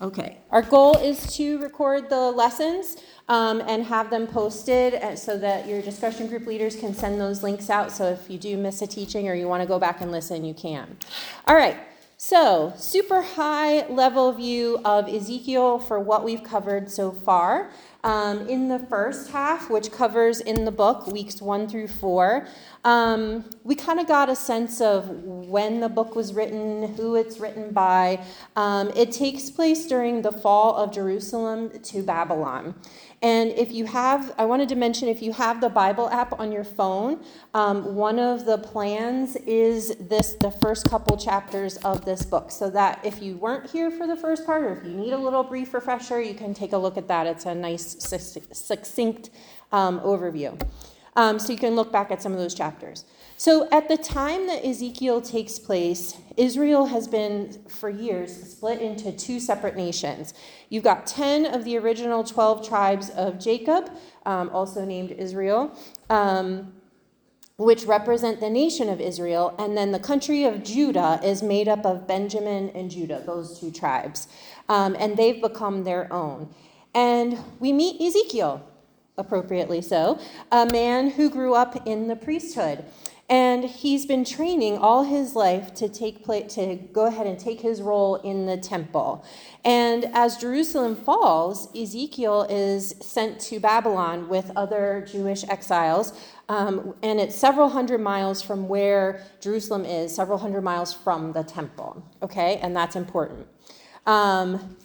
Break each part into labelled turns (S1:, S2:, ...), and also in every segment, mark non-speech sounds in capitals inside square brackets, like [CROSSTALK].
S1: Okay. Our goal is to record the lessons um, and have them posted uh, so that your discussion group leaders can send those links out. So if you do miss a teaching or you want to go back and listen, you can. All right. So, super high level view of Ezekiel for what we've covered so far. Um, in the first half, which covers in the book weeks one through four, um, we kind of got a sense of when the book was written, who it's written by. Um, it takes place during the fall of Jerusalem to Babylon. And if you have, I wanted to mention if you have the Bible app on your phone, um, one of the plans is this the first couple chapters of this book. So that if you weren't here for the first part, or if you need a little brief refresher, you can take a look at that. It's a nice, succinct um, overview. Um, so you can look back at some of those chapters. So at the time that Ezekiel takes place, Israel has been for years split into two separate nations. You've got 10 of the original 12 tribes of Jacob, um, also named Israel. Um, which represent the nation of Israel, and then the country of Judah is made up of Benjamin and Judah, those two tribes. Um, and they've become their own. And we meet Ezekiel, appropriately so, a man who grew up in the priesthood. And he's been training all his life to take to go ahead and take his role in the temple. And as Jerusalem falls, Ezekiel is sent to Babylon with other Jewish exiles. Um, and it's several hundred miles from where Jerusalem is, several hundred miles from the temple. Okay, and that's important. Um,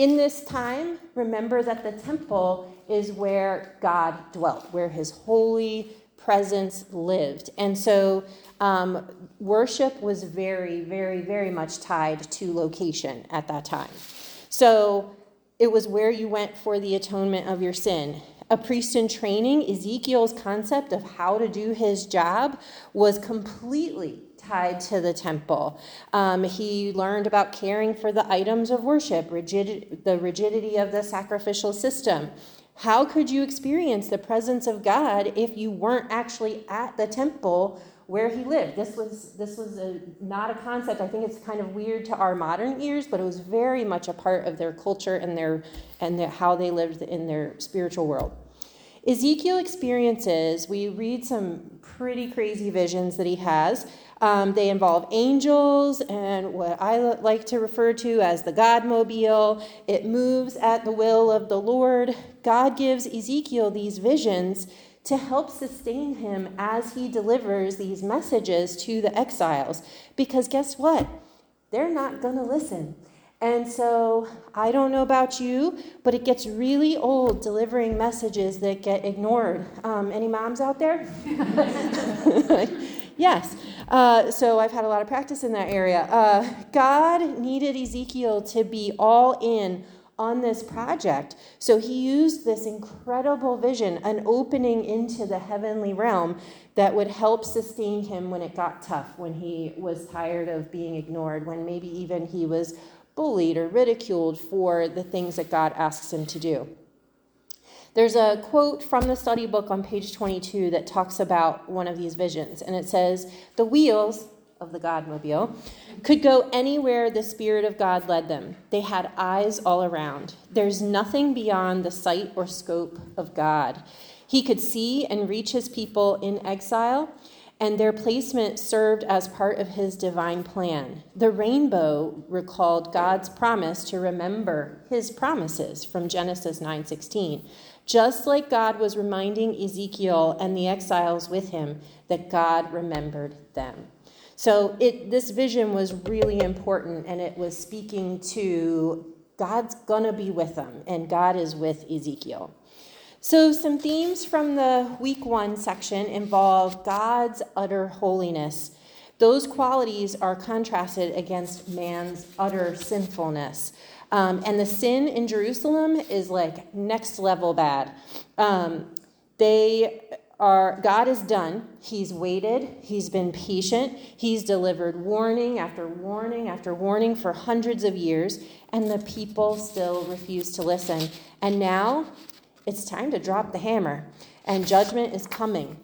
S1: in this time, remember that the temple is where God dwelt, where his holy presence lived. And so um, worship was very, very, very much tied to location at that time. So it was where you went for the atonement of your sin. A priest in training, Ezekiel's concept of how to do his job was completely tied to the temple. Um, he learned about caring for the items of worship, rigid, the rigidity of the sacrificial system. How could you experience the presence of God if you weren't actually at the temple where he lived? This was this was a, not a concept. I think it's kind of weird to our modern ears, but it was very much a part of their culture and their and how they lived in their spiritual world. Ezekiel experiences, we read some pretty crazy visions that he has. Um, they involve angels and what I like to refer to as the Godmobile. It moves at the will of the Lord. God gives Ezekiel these visions to help sustain him as he delivers these messages to the exiles. Because guess what? They're not going to listen. And so I don't know about you, but it gets really old delivering messages that get ignored. Um, any moms out there? [LAUGHS] yes. Uh, so I've had a lot of practice in that area. Uh, God needed Ezekiel to be all in on this project. So he used this incredible vision, an opening into the heavenly realm that would help sustain him when it got tough, when he was tired of being ignored, when maybe even he was bullied or ridiculed for the things that God asks him to do. There's a quote from the study book on page 22 that talks about one of these visions, and it says, The wheels of the Godmobile could go anywhere the Spirit of God led them. They had eyes all around. There's nothing beyond the sight or scope of God. He could see and reach his people in exile, and their placement served as part of his divine plan. The rainbow recalled God's promise to remember his promises from Genesis 9:16 just like God was reminding Ezekiel and the exiles with him that God remembered them. So it, this vision was really important, and it was speaking to God's gonna be with them, and God is with Ezekiel. So, some themes from the week one section involve God's utter holiness. Those qualities are contrasted against man's utter sinfulness. Um, and the sin in Jerusalem is like next level bad. Um, they are, God is done. He's waited. He's been patient. He's delivered warning after warning after warning for hundreds of years, and the people still refuse to listen. And now it's time to drop the hammer, and judgment is coming.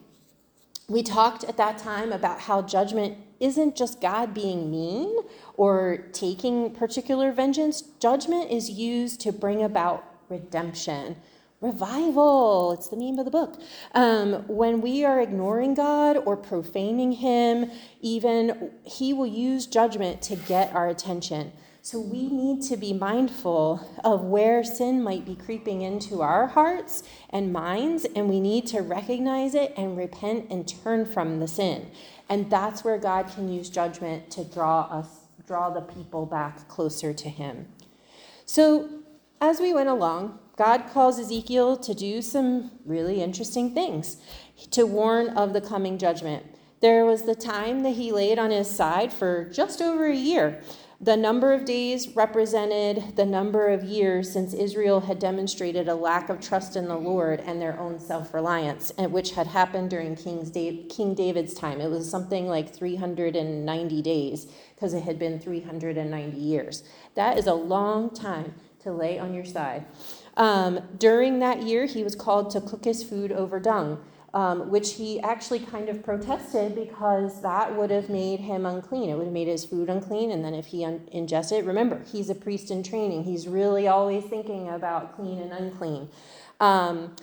S1: We talked at that time about how judgment isn't just God being mean or taking particular vengeance. Judgment is used to bring about redemption. Revival, it's the name of the book. Um, when we are ignoring God or profaning Him, even, He will use judgment to get our attention. So we need to be mindful of where sin might be creeping into our hearts and minds, and we need to recognize it and repent and turn from the sin. And that's where God can use judgment to draw us, draw the people back closer to Him. So as we went along, God calls Ezekiel to do some really interesting things to warn of the coming judgment. There was the time that he laid on his side for just over a year the number of days represented the number of years since Israel had demonstrated a lack of trust in the Lord and their own self reliance, which had happened during King David's time. It was something like 390 days because it had been 390 years. That is a long time to lay on your side. Um, during that year, he was called to cook his food over dung um, which he actually kind of protested because that would have made him unclean. It would have made his food unclean, and then if he un- ingested it, remember, he's a priest in training. He's really always thinking about clean and unclean. Um,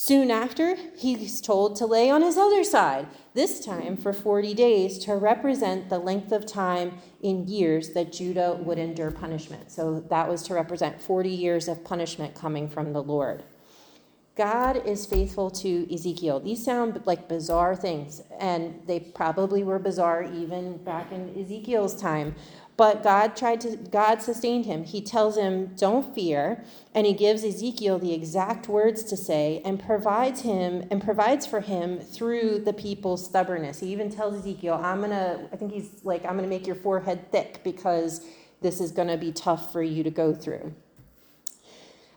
S1: soon after, he's told to lay on his other side, this time for 40 days, to represent the length of time in years that Judah would endure punishment. So that was to represent 40 years of punishment coming from the Lord. God is faithful to Ezekiel. These sound like bizarre things, and they probably were bizarre even back in Ezekiel's time. But God tried to God sustained him. He tells him, "Don't fear," and he gives Ezekiel the exact words to say and provides him and provides for him through the people's stubbornness. He even tells Ezekiel, "I'm going to I think he's like I'm going to make your forehead thick because this is going to be tough for you to go through."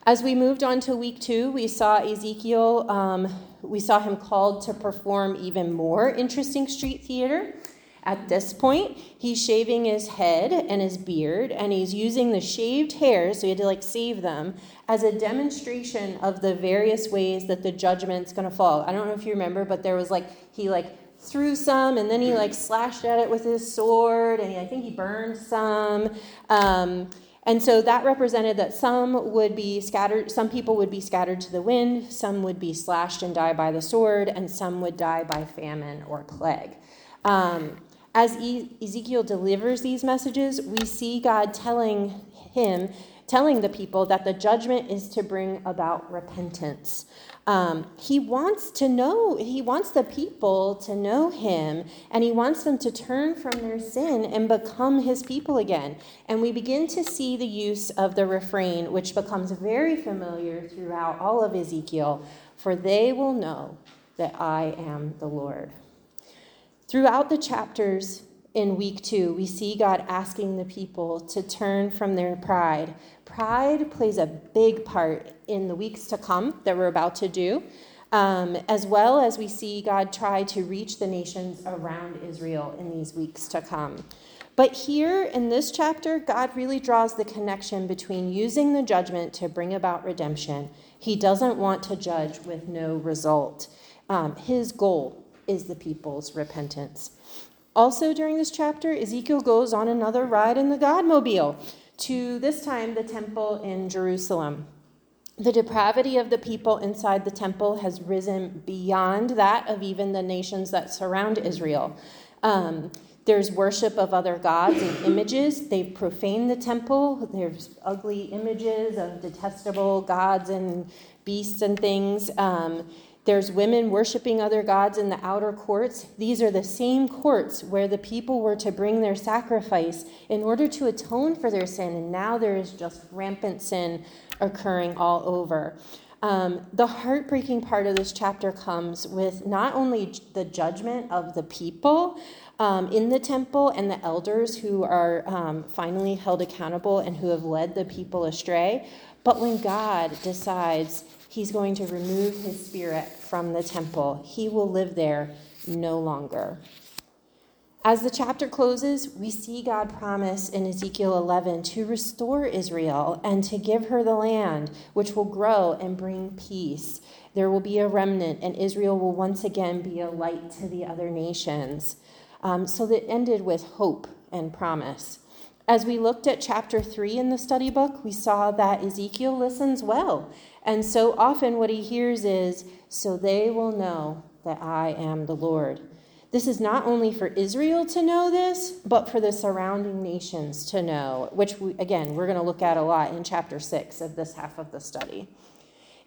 S1: As we moved on to week two, we saw Ezekiel, um, we saw him called to perform even more interesting street theater. At this point, he's shaving his head and his beard, and he's using the shaved hairs, so he had to like save them, as a demonstration of the various ways that the judgment's gonna fall. I don't know if you remember, but there was like, he like threw some and then he like slashed at it with his sword, and I think he burned some. Um, and so that represented that some would be scattered, some people would be scattered to the wind, some would be slashed and die by the sword, and some would die by famine or plague. Um, as Ezekiel delivers these messages, we see God telling him, telling the people that the judgment is to bring about repentance. Um, he wants to know, he wants the people to know him, and he wants them to turn from their sin and become his people again. And we begin to see the use of the refrain, which becomes very familiar throughout all of Ezekiel for they will know that I am the Lord. Throughout the chapters, in week two, we see God asking the people to turn from their pride. Pride plays a big part in the weeks to come that we're about to do, um, as well as we see God try to reach the nations around Israel in these weeks to come. But here in this chapter, God really draws the connection between using the judgment to bring about redemption. He doesn't want to judge with no result. Um, his goal is the people's repentance. Also, during this chapter, Ezekiel goes on another ride in the Godmobile to this time the temple in Jerusalem. The depravity of the people inside the temple has risen beyond that of even the nations that surround Israel. Um, there's worship of other gods and images. They've profaned the temple. There's ugly images of detestable gods and beasts and things. Um, there's women worshiping other gods in the outer courts. These are the same courts where the people were to bring their sacrifice in order to atone for their sin, and now there is just rampant sin occurring all over. Um, the heartbreaking part of this chapter comes with not only the judgment of the people um, in the temple and the elders who are um, finally held accountable and who have led the people astray, but when God decides he's going to remove his spirit from the temple, he will live there no longer. As the chapter closes, we see God promise in Ezekiel 11 to restore Israel and to give her the land, which will grow and bring peace. There will be a remnant, and Israel will once again be a light to the other nations. Um, so that ended with hope and promise. As we looked at chapter 3 in the study book, we saw that Ezekiel listens well. And so often what he hears is, So they will know that I am the Lord. This is not only for Israel to know this, but for the surrounding nations to know, which, we, again, we're going to look at a lot in chapter 6 of this half of the study.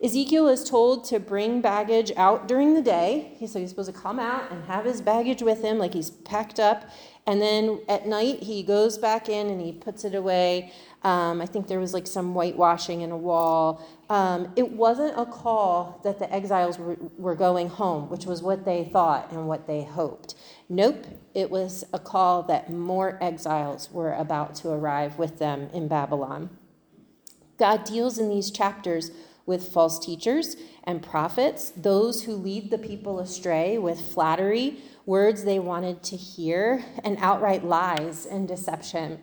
S1: Ezekiel is told to bring baggage out during the day. He's supposed to come out and have his baggage with him, like he's packed up. And then at night, he goes back in and he puts it away. Um, I think there was like some whitewashing in a wall. Um, it wasn't a call that the exiles were, were going home, which was what they thought and what they hoped. Nope, it was a call that more exiles were about to arrive with them in Babylon. God deals in these chapters with false teachers and prophets, those who lead the people astray with flattery, words they wanted to hear, and outright lies and deception.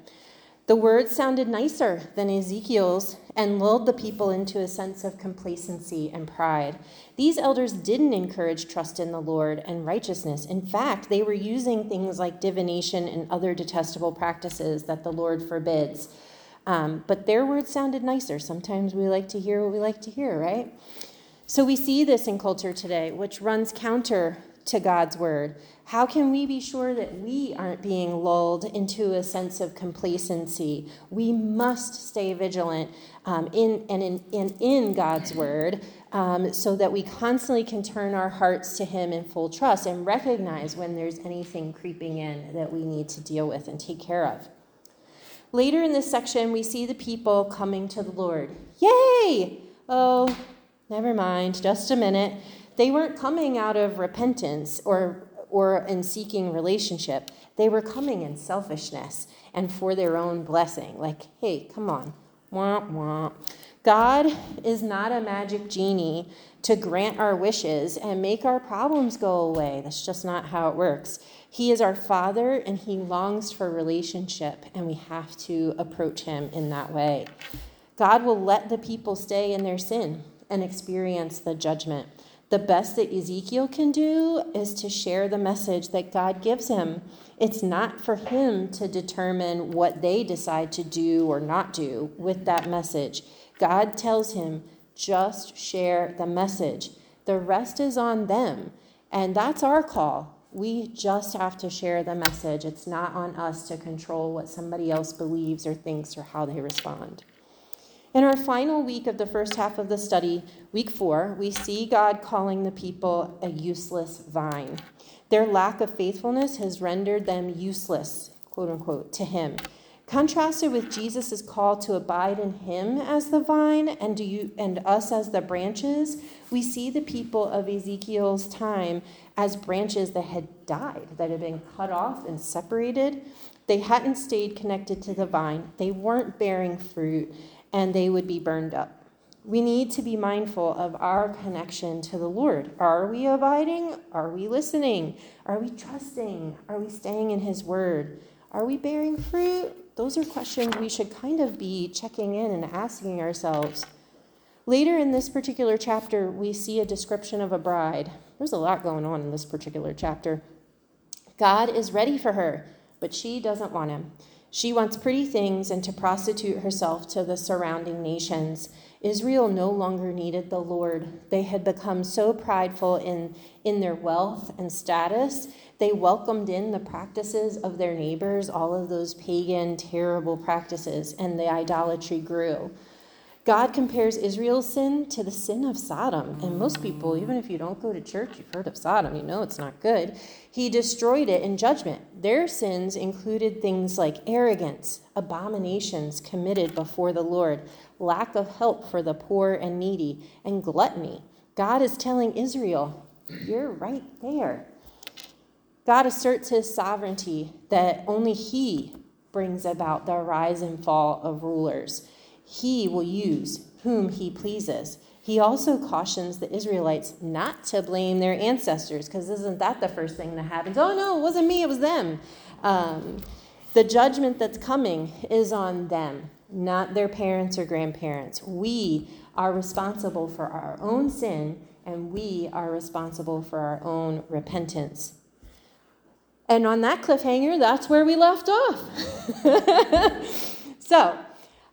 S1: The words sounded nicer than Ezekiel's and lulled the people into a sense of complacency and pride. These elders didn't encourage trust in the Lord and righteousness. In fact, they were using things like divination and other detestable practices that the Lord forbids. Um, but their words sounded nicer. Sometimes we like to hear what we like to hear, right? So we see this in culture today, which runs counter to God's word. How can we be sure that we aren't being lulled into a sense of complacency? We must stay vigilant um, in and in, in, in God's word um, so that we constantly can turn our hearts to Him in full trust and recognize when there's anything creeping in that we need to deal with and take care of. Later in this section, we see the people coming to the Lord. Yay! Oh, never mind, just a minute. They weren't coming out of repentance or, or in seeking relationship. They were coming in selfishness and for their own blessing. Like, hey, come on. Womp womp. God is not a magic genie to grant our wishes and make our problems go away. That's just not how it works. He is our Father and He longs for relationship, and we have to approach Him in that way. God will let the people stay in their sin and experience the judgment. The best that Ezekiel can do is to share the message that God gives him. It's not for him to determine what they decide to do or not do with that message. God tells him, just share the message. The rest is on them. And that's our call. We just have to share the message. It's not on us to control what somebody else believes or thinks or how they respond. In our final week of the first half of the study, week four, we see God calling the people a useless vine. Their lack of faithfulness has rendered them useless, quote unquote, to Him. Contrasted with Jesus' call to abide in him as the vine and, do you, and us as the branches, we see the people of Ezekiel's time as branches that had died, that had been cut off and separated. They hadn't stayed connected to the vine, they weren't bearing fruit, and they would be burned up. We need to be mindful of our connection to the Lord. Are we abiding? Are we listening? Are we trusting? Are we staying in His Word? Are we bearing fruit? Those are questions we should kind of be checking in and asking ourselves. Later in this particular chapter, we see a description of a bride. There's a lot going on in this particular chapter. God is ready for her, but she doesn't want him. She wants pretty things and to prostitute herself to the surrounding nations. Israel no longer needed the Lord. They had become so prideful in, in their wealth and status, they welcomed in the practices of their neighbors, all of those pagan, terrible practices, and the idolatry grew. God compares Israel's sin to the sin of Sodom. And most people, even if you don't go to church, you've heard of Sodom, you know it's not good. He destroyed it in judgment. Their sins included things like arrogance, abominations committed before the Lord, lack of help for the poor and needy, and gluttony. God is telling Israel, You're right there. God asserts his sovereignty that only he brings about the rise and fall of rulers. He will use whom he pleases. He also cautions the Israelites not to blame their ancestors, because isn't that the first thing that happens? Oh, no, it wasn't me, it was them. Um, the judgment that's coming is on them, not their parents or grandparents. We are responsible for our own sin, and we are responsible for our own repentance. And on that cliffhanger, that's where we left off. [LAUGHS] so,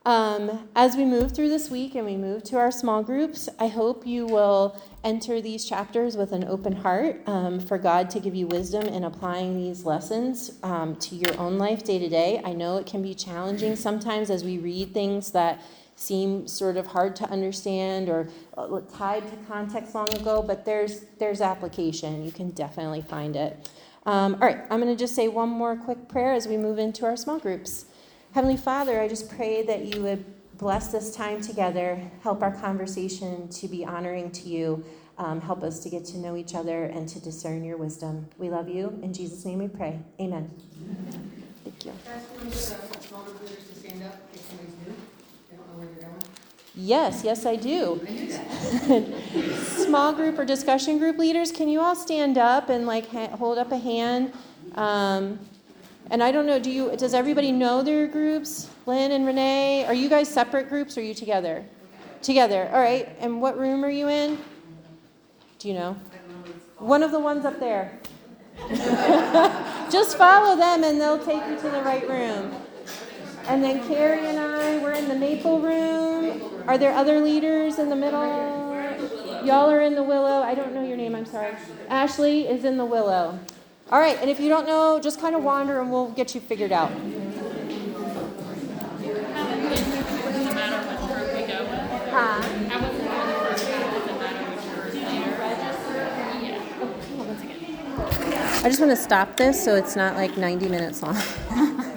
S1: um, as we move through this week and we move to our small groups, I hope you will enter these chapters with an open heart um, for God to give you wisdom in applying these lessons um, to your own life day to day. I know it can be challenging sometimes as we read things that seem sort of hard to understand or uh, tied to context long ago, but there's there's application. You can definitely find it. Um, all right, I'm going to just say one more quick prayer as we move into our small groups. Heavenly Father, I just pray that you would bless this time together, help our conversation to be honoring to you, um, help us to get to know each other and to discern your wisdom. We love you. In Jesus' name we pray. Amen. Thank you. Yes, yes, I do. Small group or discussion group leaders, can you all stand up and like ha- hold up a hand? Um, and I don't know, do you? Does everybody know their groups? Lynn and Renee, are you guys separate groups or are you together? Together. All right. And what room are you in? Do you know? One of the ones up there. [LAUGHS] Just follow them and they'll take you to the right room. And then Carrie and I, we're in the maple room. Are there other leaders in the middle? Y'all are in the willow. I don't know your name, I'm sorry. Ashley is in the willow. All right, and if you don't know, just kind of wander and we'll get you figured out. Huh? I just want to stop this so it's not like 90 minutes long. [LAUGHS]